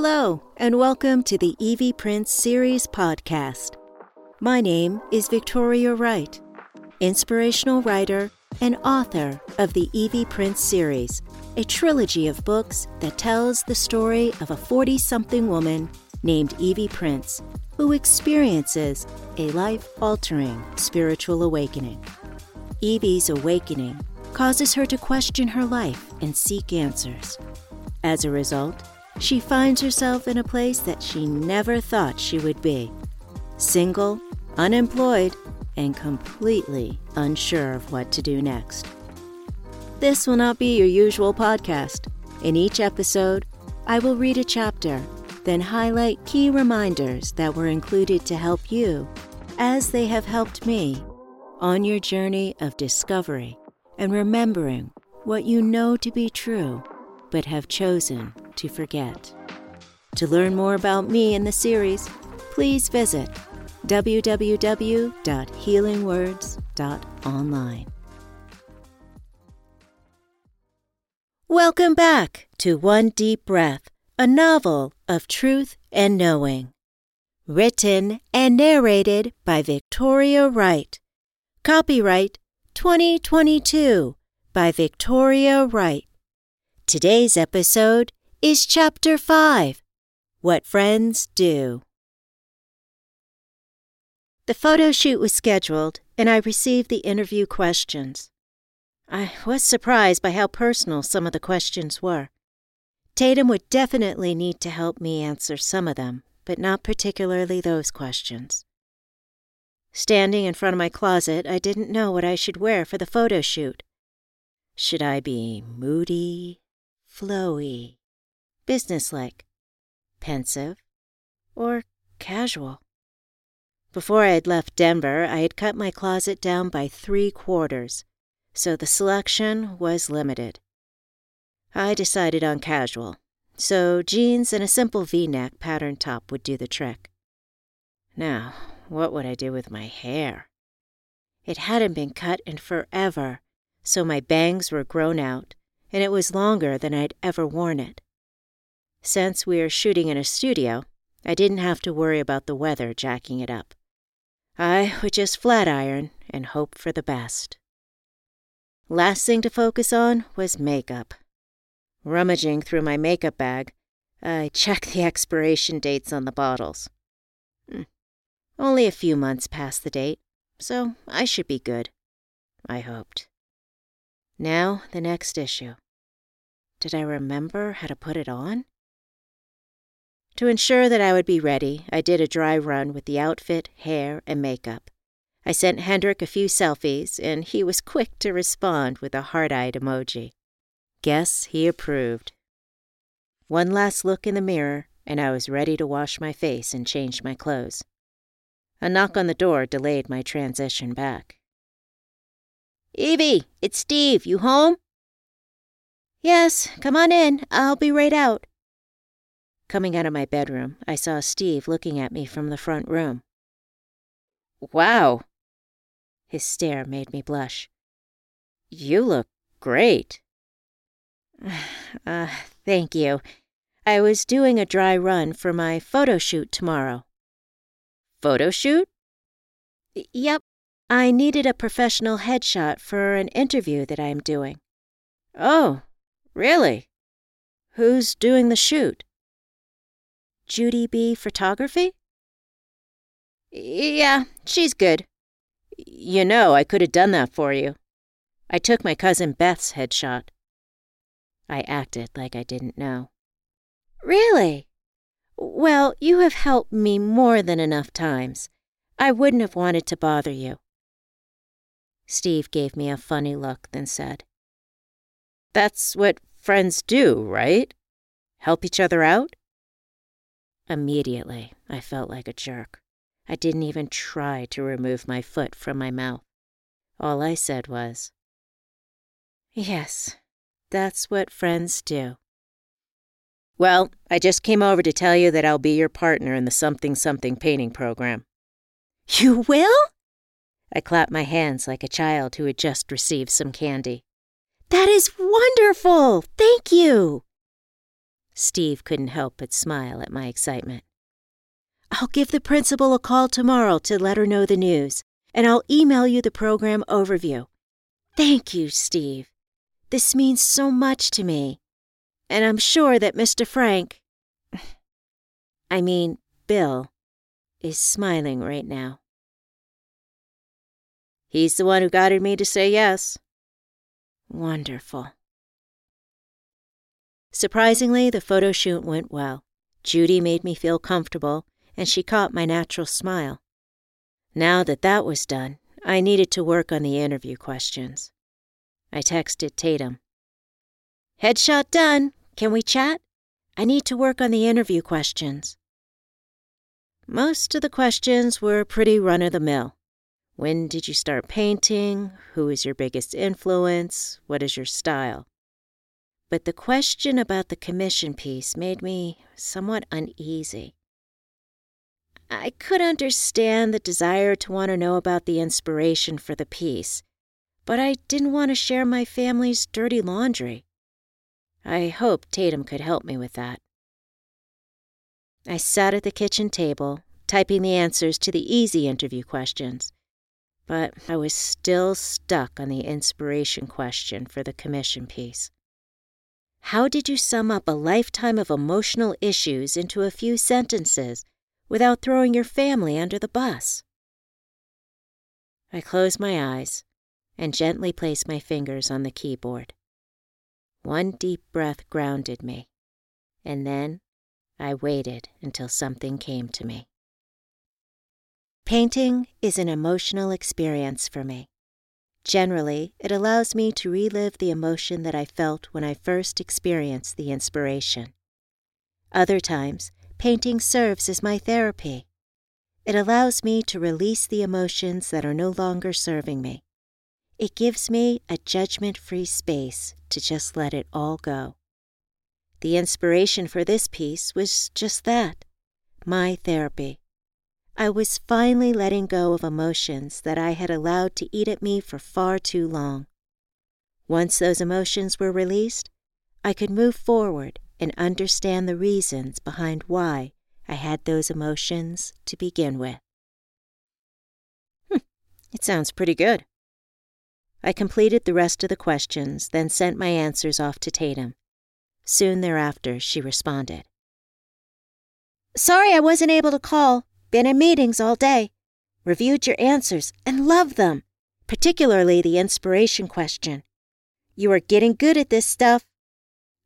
Hello, and welcome to the Evie Prince Series podcast. My name is Victoria Wright, inspirational writer and author of the Evie Prince series, a trilogy of books that tells the story of a 40 something woman named Evie Prince who experiences a life altering spiritual awakening. Evie's awakening causes her to question her life and seek answers. As a result, she finds herself in a place that she never thought she would be single, unemployed, and completely unsure of what to do next. This will not be your usual podcast. In each episode, I will read a chapter, then highlight key reminders that were included to help you, as they have helped me, on your journey of discovery and remembering what you know to be true but have chosen to forget. To learn more about me in the series, please visit www.healingwords.online. Welcome back to One Deep Breath, a novel of truth and knowing. Written and narrated by Victoria Wright. Copyright 2022 by Victoria Wright. Today's episode is Chapter 5 What Friends Do. The photo shoot was scheduled, and I received the interview questions. I was surprised by how personal some of the questions were. Tatum would definitely need to help me answer some of them, but not particularly those questions. Standing in front of my closet, I didn't know what I should wear for the photo shoot. Should I be moody, flowy, businesslike, pensive, or casual? Before I had left Denver, I had cut my closet down by three quarters, so the selection was limited. I decided on casual, so jeans and a simple v neck pattern top would do the trick. Now, what would I do with my hair? It hadn't been cut in forever, so my bangs were grown out, and it was longer than I'd ever worn it. Since we are shooting in a studio, I didn't have to worry about the weather jacking it up. I would just flat iron and hope for the best. Last thing to focus on was makeup. Rummaging through my makeup bag, I checked the expiration dates on the bottles. Hmm. Only a few months past the date, so I should be good. I hoped. Now, the next issue. Did I remember how to put it on? To ensure that I would be ready, I did a dry run with the outfit, hair, and makeup. I sent Hendrik a few selfies, and he was quick to respond with a heart eyed emoji. Guess he approved. One last look in the mirror, and I was ready to wash my face and change my clothes. A knock on the door delayed my transition back. Evie, it's Steve. You home? Yes, come on in. I'll be right out. Coming out of my bedroom, I saw Steve looking at me from the front room. Wow. His stare made me blush. You look great. Uh, thank you. I was doing a dry run for my photo shoot tomorrow. Photo shoot? Yep. I needed a professional headshot for an interview that I'm doing. Oh, really? Who's doing the shoot? Judy B. Photography? Yeah, she's good. You know, I could have done that for you. I took my cousin Beth's headshot. I acted like I didn't know. Really? Well, you have helped me more than enough times. I wouldn't have wanted to bother you. Steve gave me a funny look, then said, That's what friends do, right? Help each other out? Immediately, I felt like a jerk. I didn't even try to remove my foot from my mouth. All I said was, Yes, that's what friends do. Well, I just came over to tell you that I'll be your partner in the something something painting program. You will? I clapped my hands like a child who had just received some candy. That is wonderful! Thank you! Steve couldn't help but smile at my excitement. I'll give the principal a call tomorrow to let her know the news, and I'll email you the program overview. Thank you, Steve. This means so much to me. And I'm sure that Mr. Frank, I mean, Bill, is smiling right now. He's the one who guided me to say yes. Wonderful. Surprisingly, the photo shoot went well. Judy made me feel comfortable, and she caught my natural smile. Now that that was done, I needed to work on the interview questions. I texted Tatum. Headshot done. Can we chat? I need to work on the interview questions. Most of the questions were pretty run of the mill. When did you start painting? Who is your biggest influence? What is your style? But the question about the commission piece made me somewhat uneasy. I could understand the desire to want to know about the inspiration for the piece, but I didn't want to share my family's dirty laundry. I hoped Tatum could help me with that. I sat at the kitchen table, typing the answers to the easy interview questions, but I was still stuck on the inspiration question for the commission piece. How did you sum up a lifetime of emotional issues into a few sentences without throwing your family under the bus? I closed my eyes and gently placed my fingers on the keyboard. One deep breath grounded me, and then I waited until something came to me. Painting is an emotional experience for me. Generally, it allows me to relive the emotion that I felt when I first experienced the inspiration. Other times, painting serves as my therapy. It allows me to release the emotions that are no longer serving me. It gives me a judgment free space to just let it all go. The inspiration for this piece was just that my therapy. I was finally letting go of emotions that I had allowed to eat at me for far too long. Once those emotions were released, I could move forward and understand the reasons behind why I had those emotions to begin with. Hm, it sounds pretty good. I completed the rest of the questions, then sent my answers off to Tatum. Soon thereafter, she responded. Sorry I wasn't able to call. Been in meetings all day. Reviewed your answers and loved them, particularly the inspiration question. You are getting good at this stuff.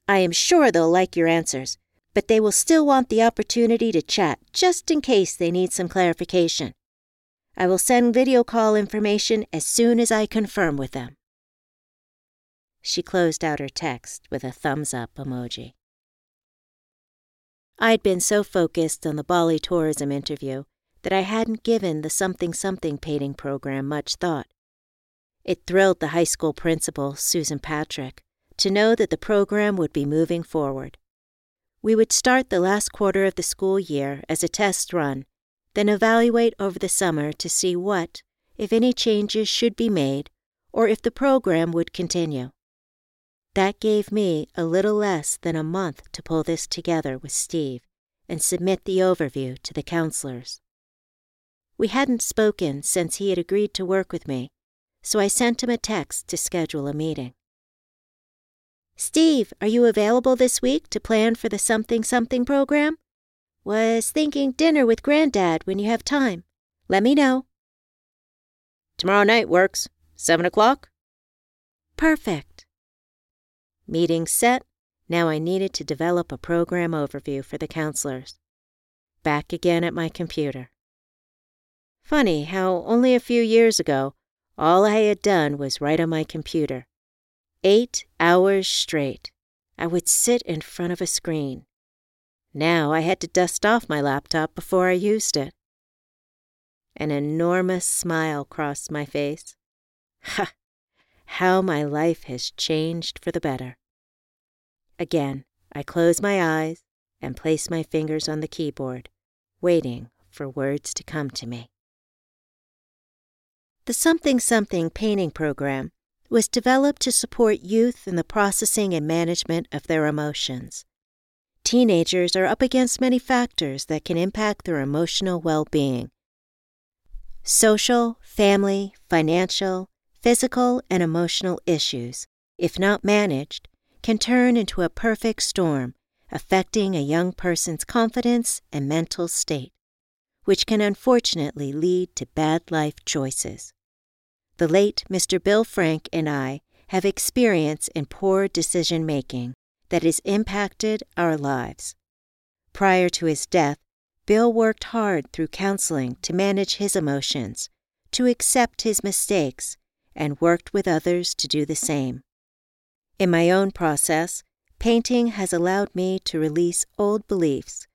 I am sure they'll like your answers, but they will still want the opportunity to chat just in case they need some clarification. I will send video call information as soon as I confirm with them. She closed out her text with a thumbs up emoji. I'd been so focused on the Bali tourism interview that I hadn't given the something something painting program much thought. It thrilled the high school principal, Susan Patrick, to know that the program would be moving forward. We would start the last quarter of the school year as a test run, then evaluate over the summer to see what, if any changes should be made, or if the program would continue. That gave me a little less than a month to pull this together with Steve and submit the overview to the counselors. We hadn't spoken since he had agreed to work with me, so I sent him a text to schedule a meeting. Steve, are you available this week to plan for the Something Something program? Was thinking dinner with Granddad when you have time. Let me know. Tomorrow night works. Seven o'clock? Perfect. Meeting set, now I needed to develop a program overview for the counselors. Back again at my computer. Funny how only a few years ago, all I had done was write on my computer. Eight hours straight, I would sit in front of a screen. Now I had to dust off my laptop before I used it. An enormous smile crossed my face. Ha! How my life has changed for the better. Again, I close my eyes and place my fingers on the keyboard, waiting for words to come to me. The Something Something painting program was developed to support youth in the processing and management of their emotions. Teenagers are up against many factors that can impact their emotional well being. Social, family, financial, physical, and emotional issues, if not managed, can turn into a perfect storm, affecting a young person's confidence and mental state, which can unfortunately lead to bad life choices. The late Mr. Bill Frank and I have experience in poor decision making that has impacted our lives. Prior to his death, Bill worked hard through counseling to manage his emotions, to accept his mistakes, and worked with others to do the same. In my own process, painting has allowed me to release old beliefs,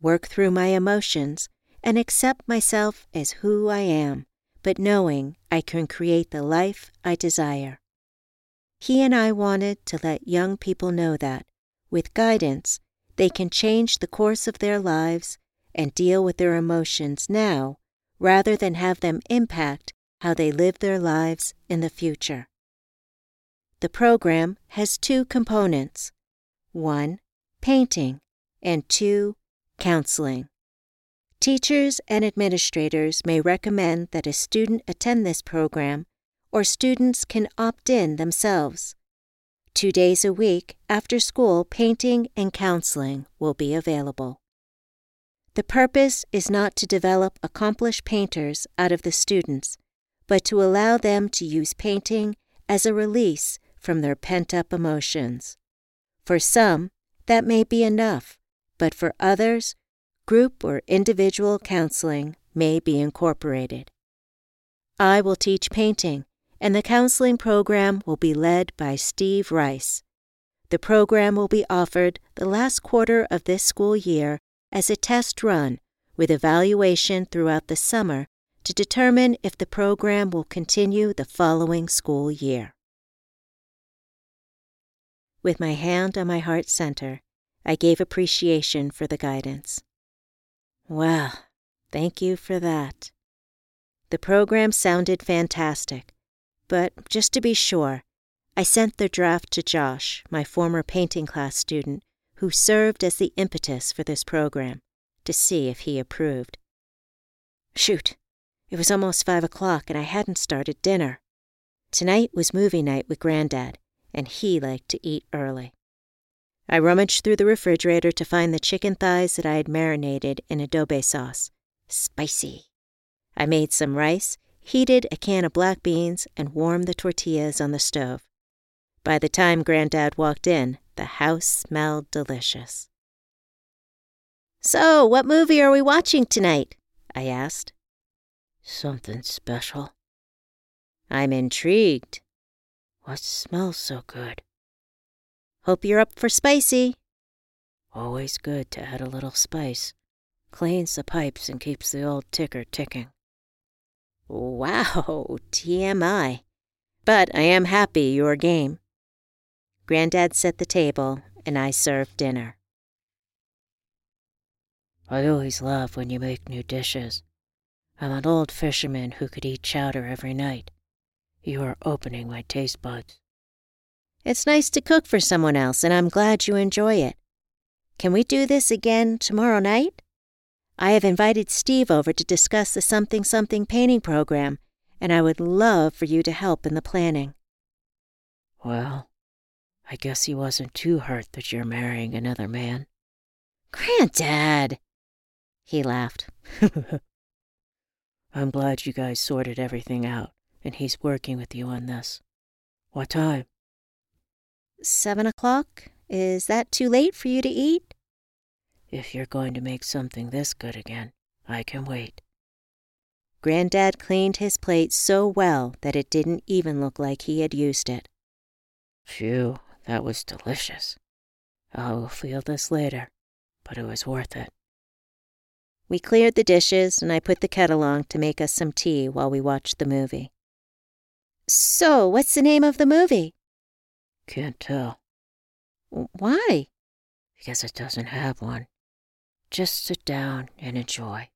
work through my emotions, and accept myself as who I am, but knowing I can create the life I desire. He and I wanted to let young people know that, with guidance, they can change the course of their lives and deal with their emotions now rather than have them impact how they live their lives in the future. The program has two components one, painting, and two, counseling. Teachers and administrators may recommend that a student attend this program or students can opt in themselves. Two days a week after school, painting and counseling will be available. The purpose is not to develop accomplished painters out of the students, but to allow them to use painting as a release from their pent up emotions. For some, that may be enough, but for others, group or individual counseling may be incorporated. I will teach painting and the counseling program will be led by Steve Rice. The program will be offered the last quarter of this school year as a test run with evaluation throughout the summer to determine if the program will continue the following school year. With my hand on my heart center, I gave appreciation for the guidance. Well, thank you for that. The program sounded fantastic, but just to be sure, I sent the draft to Josh, my former painting class student, who served as the impetus for this program, to see if he approved. Shoot, it was almost five o'clock and I hadn't started dinner. Tonight was movie night with Granddad, and he liked to eat early. I rummaged through the refrigerator to find the chicken thighs that I had marinated in adobo sauce. Spicy. I made some rice heated a can of black beans, and warmed the tortillas on the stove. By the time Granddad walked in, the house smelled delicious. So, what movie are we watching tonight? I asked. Something special. I'm intrigued. What smells so good? Hope you're up for spicy. Always good to add a little spice. Cleans the pipes and keeps the old ticker ticking. Wow, TMI. But I am happy you're game. Granddad set the table, and I served dinner. I always love when you make new dishes. I'm an old fisherman who could eat chowder every night. You are opening my taste buds. It's nice to cook for someone else, and I'm glad you enjoy it. Can we do this again tomorrow night? I have invited Steve over to discuss the Something Something painting program, and I would love for you to help in the planning. Well, I guess he wasn't too hurt that you're marrying another man. Granddad! He laughed. I'm glad you guys sorted everything out, and he's working with you on this. What time? Seven o'clock. Is that too late for you to eat? If you're going to make something this good again, I can wait. Granddad cleaned his plate so well that it didn't even look like he had used it. Phew, that was delicious. I will feel this later, but it was worth it. We cleared the dishes, and I put the kettle on to make us some tea while we watched the movie. So, what's the name of the movie? Can't tell. Why? Because it doesn't have one. Just sit down and enjoy.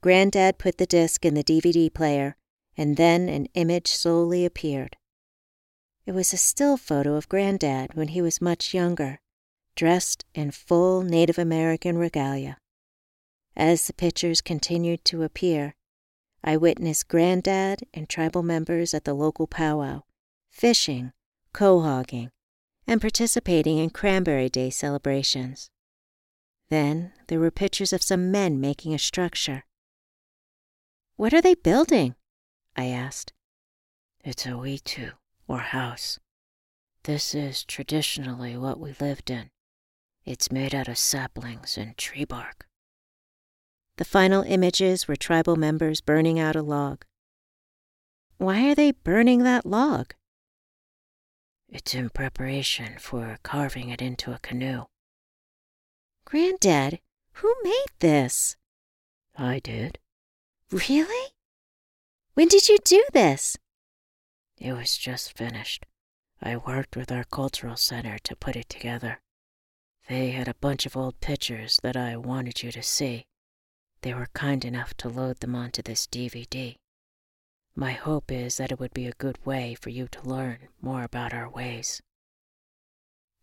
Granddad put the disc in the DVD player, and then an image slowly appeared. It was a still photo of Granddad when he was much younger, dressed in full Native American regalia. As the pictures continued to appear, I witnessed Granddad and tribal members at the local powwow, fishing, quahogging, and participating in Cranberry Day celebrations. Then there were pictures of some men making a structure. What are they building? I asked. It's a wetu, or house. This is traditionally what we lived in. It's made out of saplings and tree bark. The final images were tribal members burning out a log. Why are they burning that log? It's in preparation for carving it into a canoe. Granddad, who made this? I did. Really? When did you do this? It was just finished. I worked with our cultural center to put it together. They had a bunch of old pictures that I wanted you to see. They were kind enough to load them onto this DVD. My hope is that it would be a good way for you to learn more about our ways.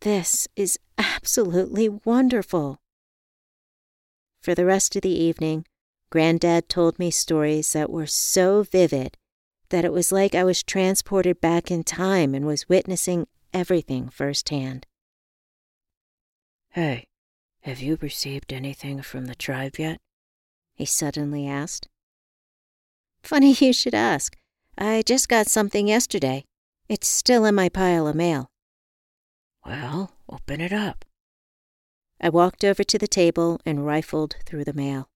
This is absolutely wonderful. For the rest of the evening, Granddad told me stories that were so vivid that it was like I was transported back in time and was witnessing everything firsthand. Hey, have you received anything from the tribe yet? He suddenly asked. Funny you should ask. I just got something yesterday. It's still in my pile of mail. Well, open it up. I walked over to the table and rifled through the mail.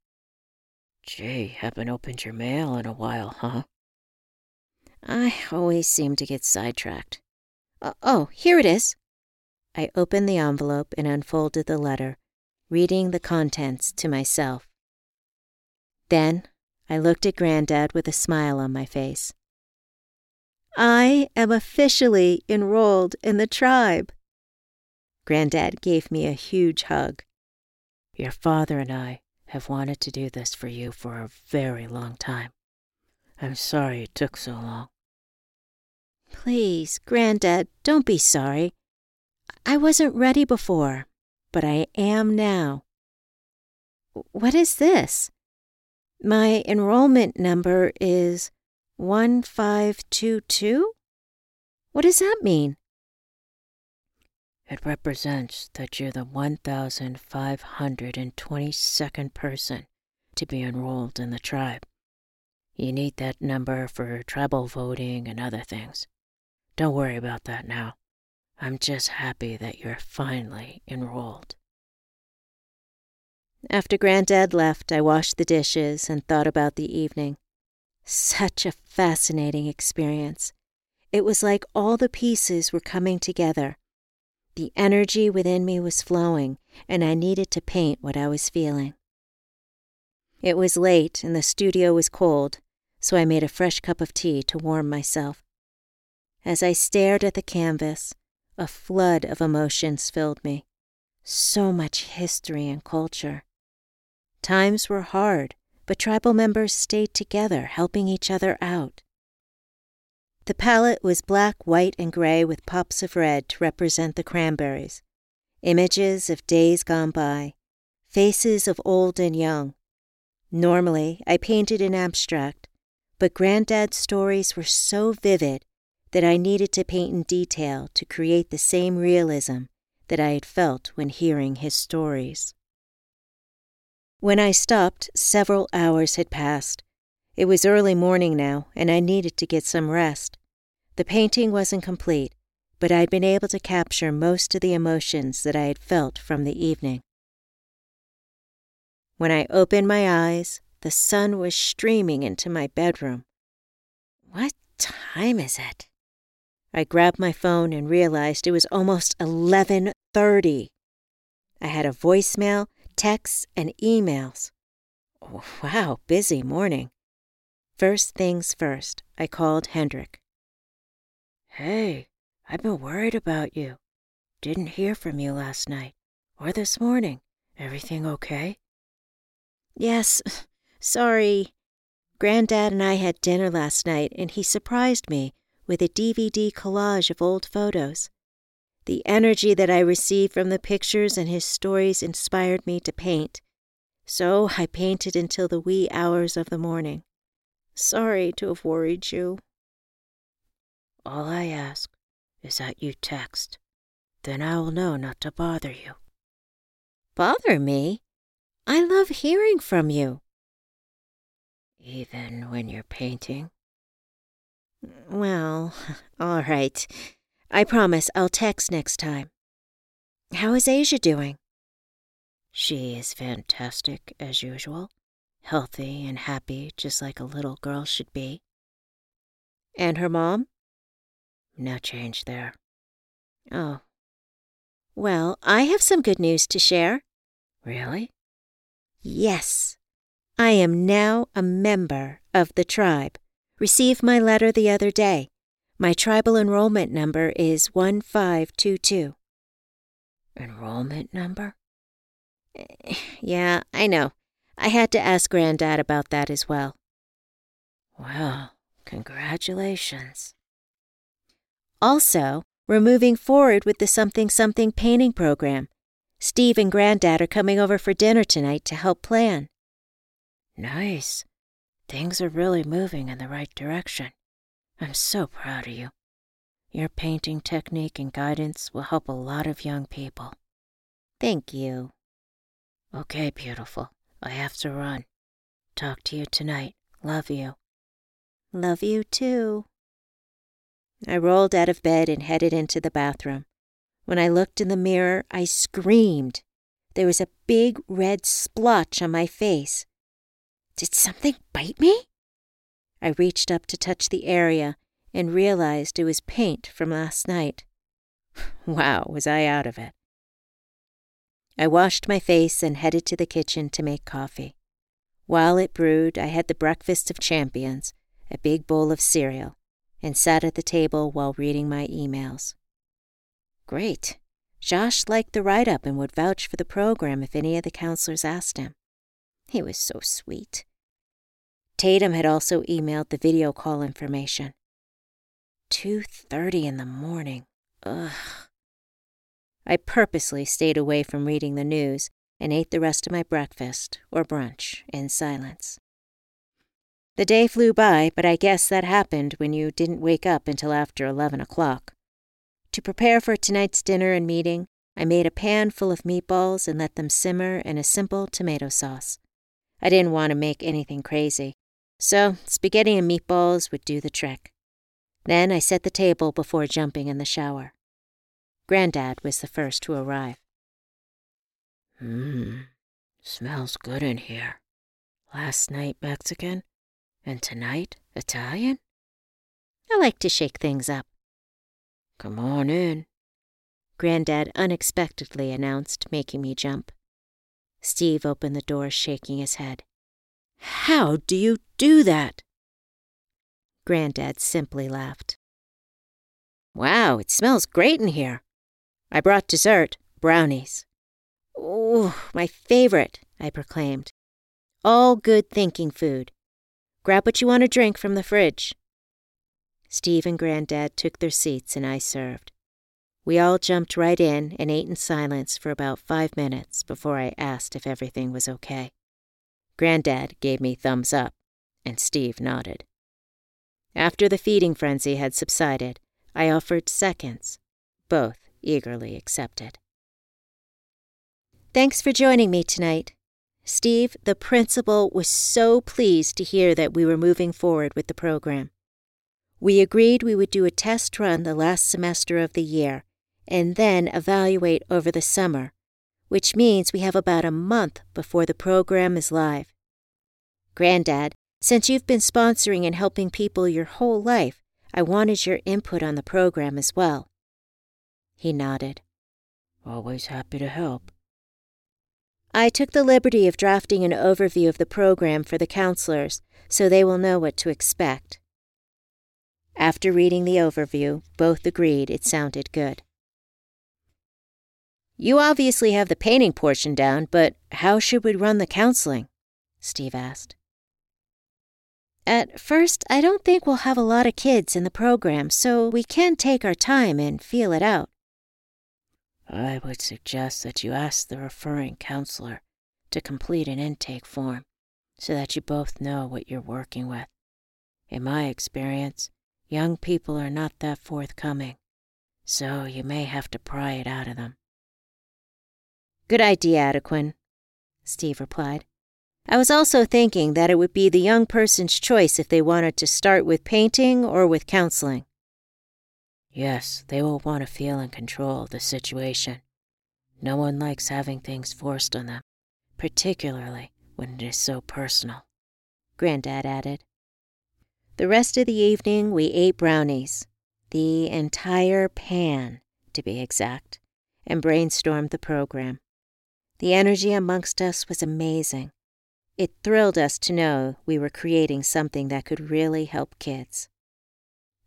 Gee, haven't opened your mail in a while, huh? I always seem to get sidetracked. Uh, oh, here it is. I opened the envelope and unfolded the letter, reading the contents to myself. Then I looked at Granddad with a smile on my face. I am officially enrolled in the tribe. Granddad gave me a huge hug. Your father and I have wanted to do this for you for a very long time. I'm sorry it took so long. Please, Granddad, don't be sorry. I wasn't ready before, but I am now. What is this? My enrollment number is 1522? What does that mean? It represents that you're the 1,522nd person to be enrolled in the tribe. You need that number for tribal voting and other things. Don't worry about that now. I'm just happy that you're finally enrolled. After Granddad left, I washed the dishes and thought about the evening. Such a fascinating experience. It was like all the pieces were coming together. The energy within me was flowing, and I needed to paint what I was feeling. It was late and the studio was cold, so I made a fresh cup of tea to warm myself. As I stared at the canvas, a flood of emotions filled me. So much history and culture. Times were hard, but tribal members stayed together, helping each other out. The palette was black, white, and gray with pops of red to represent the cranberries, images of days gone by, faces of old and young. Normally, I painted in abstract, but Granddad's stories were so vivid that I needed to paint in detail to create the same realism that I had felt when hearing his stories. When I stopped, several hours had passed. It was early morning now, and I needed to get some rest. The painting wasn't complete, but I'd been able to capture most of the emotions that I had felt from the evening. When I opened my eyes, the sun was streaming into my bedroom. What time is it? I grabbed my phone and realized it was almost 11:30. I had a voicemail, texts, and emails. Wow, busy morning. First things first, I called Hendrik. Hey, I've been worried about you. Didn't hear from you last night or this morning. Everything okay? Yes, sorry. Granddad and I had dinner last night, and he surprised me with a DVD collage of old photos. The energy that I received from the pictures and his stories inspired me to paint. So I painted until the wee hours of the morning. Sorry to have worried you. All I ask is that you text. Then I will know not to bother you. Bother me? I love hearing from you. Even when you're painting? Well, all right. I promise I'll text next time. How is Asia doing? She is fantastic as usual, healthy and happy, just like a little girl should be. And her mom? No change there. Oh. Well, I have some good news to share. Really? Yes. I am now a member of the tribe. Received my letter the other day. My tribal enrollment number is 1522. Enrollment number? Yeah, I know. I had to ask Granddad about that as well. Well, congratulations. Also, we're moving forward with the Something Something painting program. Steve and Granddad are coming over for dinner tonight to help plan. Nice. Things are really moving in the right direction. I'm so proud of you. Your painting technique and guidance will help a lot of young people. Thank you. Okay, beautiful. I have to run. Talk to you tonight. Love you. Love you too. I rolled out of bed and headed into the bathroom. When I looked in the mirror, I screamed. There was a big red splotch on my face. Did something bite me? I reached up to touch the area and realized it was paint from last night. Wow, was I out of it. I washed my face and headed to the kitchen to make coffee. While it brewed, I had the breakfast of champions, a big bowl of cereal, and sat at the table while reading my emails. Great. Josh liked the write up and would vouch for the program if any of the counselors asked him. He was so sweet. Tatum had also emailed the video call information. 2:30 in the morning. Ugh. I purposely stayed away from reading the news and ate the rest of my breakfast or brunch in silence. The day flew by, but I guess that happened when you didn't wake up until after 11 o'clock. To prepare for tonight's dinner and meeting, I made a pan full of meatballs and let them simmer in a simple tomato sauce. I didn't want to make anything crazy, so spaghetti and meatballs would do the trick. Then I set the table before jumping in the shower. Granddad was the first to arrive. Mmm, smells good in here. Last night Mexican, and tonight Italian? I like to shake things up. Come on in, Granddad unexpectedly announced, making me jump. Steve opened the door, shaking his head. How do you do that? Granddad simply laughed. Wow, it smells great in here. I brought dessert, brownies. Ooh, my favorite, I proclaimed. All good thinking food. Grab what you want to drink from the fridge. Steve and Granddad took their seats and I served. We all jumped right in and ate in silence for about five minutes before I asked if everything was okay. Granddad gave me thumbs up, and Steve nodded. After the feeding frenzy had subsided, I offered seconds. Both eagerly accepted. Thanks for joining me tonight. Steve, the principal, was so pleased to hear that we were moving forward with the program. We agreed we would do a test run the last semester of the year and then evaluate over the summer, which means we have about a month before the program is live. Granddad, since you've been sponsoring and helping people your whole life, I wanted your input on the program as well. He nodded. Always happy to help. I took the liberty of drafting an overview of the program for the counselors so they will know what to expect. After reading the overview, both agreed it sounded good. You obviously have the painting portion down, but how should we run the counseling? Steve asked. At first, I don't think we'll have a lot of kids in the program, so we can take our time and feel it out. I would suggest that you ask the referring counselor to complete an intake form so that you both know what you're working with. In my experience, young people are not that forthcoming, so you may have to pry it out of them. Good idea, Adequin, Steve replied. I was also thinking that it would be the young person's choice if they wanted to start with painting or with counseling. Yes, they will want to feel in control of the situation. No one likes having things forced on them, particularly when it is so personal, Granddad added. The rest of the evening we ate brownies, the entire pan, to be exact, and brainstormed the program. The energy amongst us was amazing. It thrilled us to know we were creating something that could really help kids.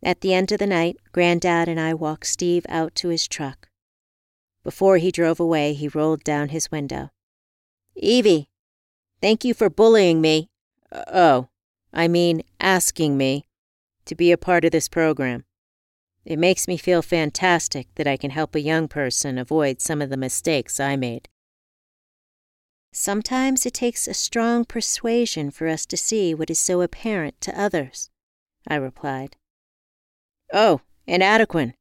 At the end of the night, Granddad and I walked Steve out to his truck. Before he drove away, he rolled down his window. Evie, thank you for bullying me. Uh, oh, I mean, asking me to be a part of this program. It makes me feel fantastic that I can help a young person avoid some of the mistakes I made. Sometimes it takes a strong persuasion for us to see what is so apparent to others, I replied. Oh, and Adequin,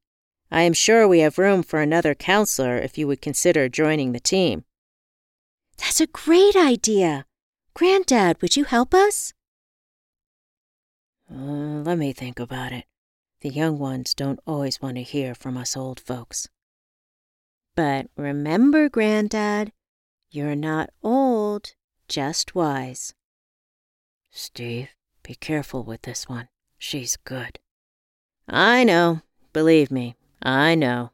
I am sure we have room for another counselor if you would consider joining the team. That's a great idea. Granddad, would you help us? Uh, let me think about it. The young ones don't always want to hear from us old folks. But remember, Granddad, you're not old, just wise. Steve, be careful with this one. She's good. I know. Believe me, I know.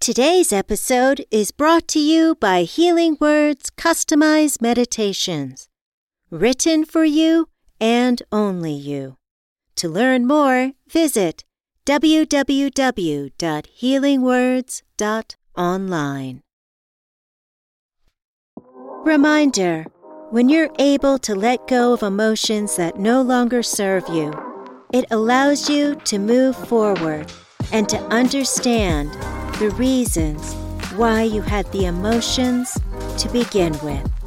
Today's episode is brought to you by Healing Words Customized Meditations, written for you and only you. To learn more, visit www.healingwords.online. Reminder When you're able to let go of emotions that no longer serve you, it allows you to move forward and to understand the reasons why you had the emotions to begin with.